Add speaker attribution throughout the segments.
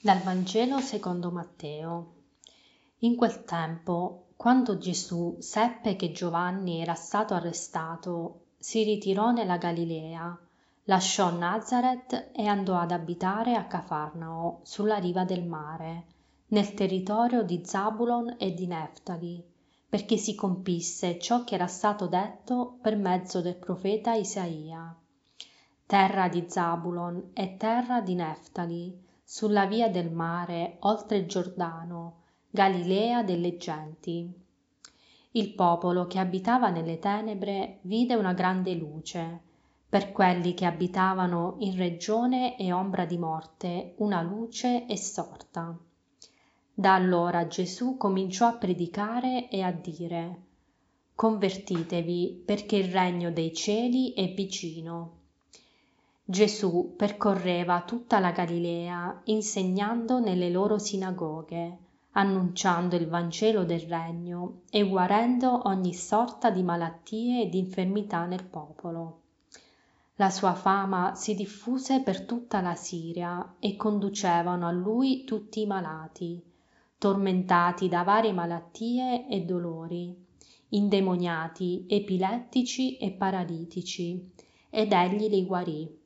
Speaker 1: Dal Vangelo secondo Matteo. In quel tempo, quando Gesù seppe che Giovanni era stato arrestato, si ritirò nella Galilea, lasciò Nazareth e andò ad abitare a Cafarnao, sulla riva del mare, nel territorio di Zabulon e di Neftali, perché si compisse ciò che era stato detto per mezzo del profeta Isaia. Terra di Zabulon e terra di Neftali, sulla via del mare oltre Giordano, Galilea delle genti. Il popolo che abitava nelle tenebre vide una grande luce. Per quelli che abitavano in regione e ombra di morte, una luce è sorta. Da allora Gesù cominciò a predicare e a dire Convertitevi perché il regno dei cieli è vicino. Gesù percorreva tutta la Galilea insegnando nelle loro sinagoghe, annunciando il Vangelo del Regno e guarendo ogni sorta di malattie e di infermità nel popolo. La sua fama si diffuse per tutta la Siria e conducevano a lui tutti i malati, tormentati da varie malattie e dolori, indemoniati, epilettici e paralitici, ed egli li guarì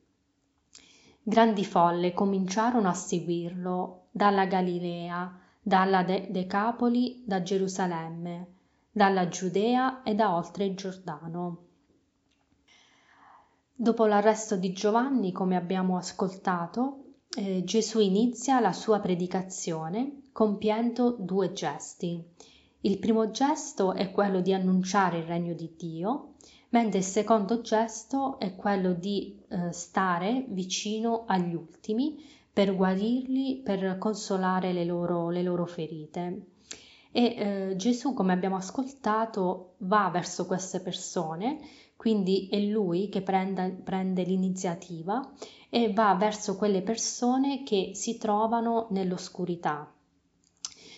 Speaker 1: grandi folle cominciarono a seguirlo dalla galilea dalla decapoli da gerusalemme dalla giudea e da oltre il giordano. Dopo l'arresto di giovanni come abbiamo ascoltato eh, gesù inizia la sua predicazione compiendo due gesti. Il primo gesto è quello di annunciare il regno di dio mentre il secondo gesto è quello di eh, stare vicino agli ultimi per guarirli, per consolare le loro, le loro ferite. E eh, Gesù, come abbiamo ascoltato, va verso queste persone, quindi è lui che prende, prende l'iniziativa e va verso quelle persone che si trovano nell'oscurità.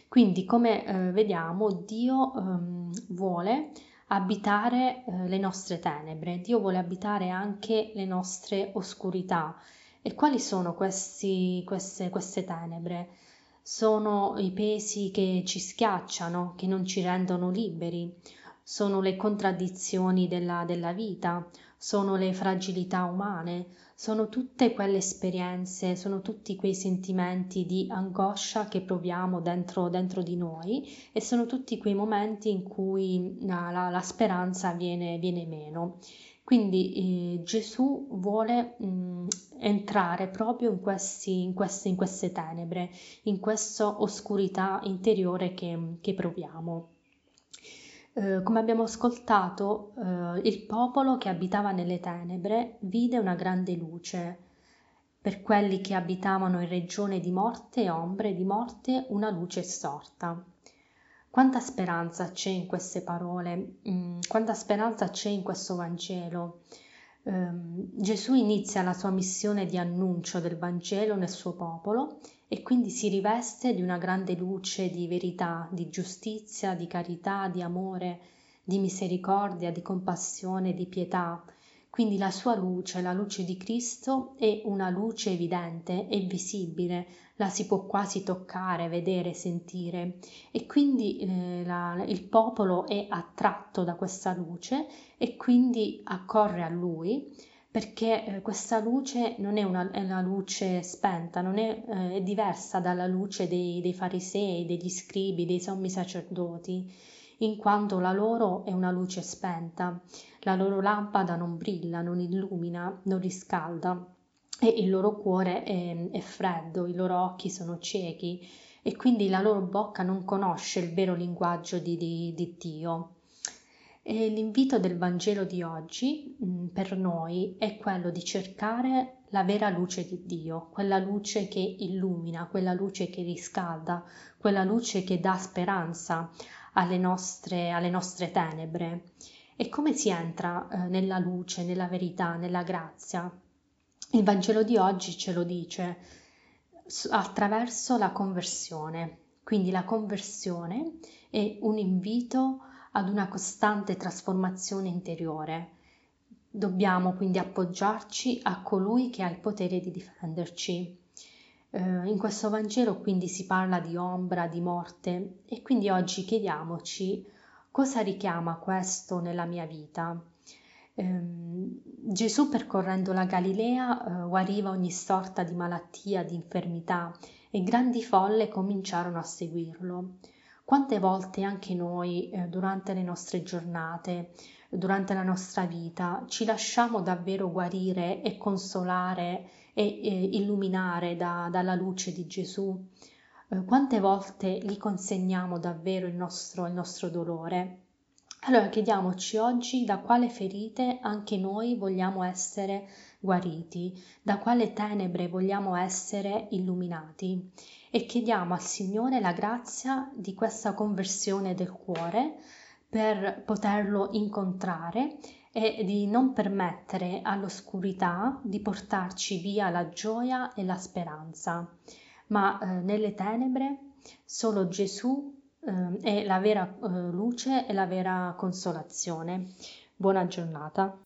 Speaker 1: Quindi, come eh, vediamo, Dio ehm, vuole abitare eh, le nostre tenebre, Dio vuole abitare anche le nostre oscurità. E quali sono questi, queste, queste tenebre? Sono i pesi che ci schiacciano, che non ci rendono liberi, sono le contraddizioni della, della vita, sono le fragilità umane, sono tutte quelle esperienze, sono tutti quei sentimenti di angoscia che proviamo dentro, dentro di noi e sono tutti quei momenti in cui la, la, la speranza viene, viene, meno. Quindi eh, Gesù vuole mh, entrare proprio in, questi, in, queste, in, queste, tenebre, in questa oscurità interiore che, che proviamo. Eh, come abbiamo ascoltato, eh, il popolo che abitava nelle tenebre vide una grande luce. Per quelli che abitavano in regione di morte e ombre di morte, una luce è sorta. Quanta speranza c'è in queste parole, mm, quanta speranza c'è in questo Vangelo. Eh, Gesù inizia la sua missione di annuncio del Vangelo nel suo popolo e quindi si riveste di una grande luce di verità, di giustizia, di carità, di amore, di misericordia, di compassione, di pietà. Quindi la sua luce, la luce di Cristo, è una luce evidente, è visibile, la si può quasi toccare, vedere, sentire. E quindi eh, la, il popolo è attratto da questa luce e quindi accorre a lui perché eh, questa luce non è una, è una, luce spenta, non è, eh, è diversa dalla luce dei, dei, farisei, degli scribi, dei sommi sacerdoti, in quanto la loro è una luce spenta, la loro lampada non brilla, non illumina, non riscalda e il loro cuore è, è freddo, i loro occhi sono ciechi e quindi la loro bocca non conosce il vero linguaggio di, di, di Dio. E l'invito del Vangelo di oggi mm, per noi è quello di cercare la vera luce di Dio, quella luce che illumina, quella luce che riscalda, quella luce che dà speranza alle nostre, alle nostre tenebre. E come si entra eh, nella luce, nella verità, nella grazia? Il Vangelo di oggi ce lo dice attraverso la conversione. Quindi la conversione è un invito ad una costante trasformazione interiore. Dobbiamo quindi appoggiarci a colui che ha il potere di difenderci. Eh, in questo Vangelo quindi si parla di ombra, di morte e quindi oggi chiediamoci cosa richiama questo nella mia vita. Eh, Gesù percorrendo la Galilea eh, guariva ogni sorta di malattia, di infermità e grandi folle cominciarono a seguirlo. Quante volte anche noi eh, durante le nostre giornate, durante la nostra vita, ci lasciamo davvero guarire e consolare e, e illuminare da, dalla luce di Gesù? Eh, quante volte gli consegniamo davvero il nostro, il nostro dolore? Allora chiediamoci oggi da quale ferite anche noi vogliamo essere guariti, da quale tenebre vogliamo essere illuminati e chiediamo al Signore la grazia di questa conversione del cuore per poterlo incontrare e di non permettere all'oscurità di portarci via la gioia e la speranza, ma eh, nelle tenebre solo Gesù eh, è la vera eh, luce e la vera consolazione. Buona giornata.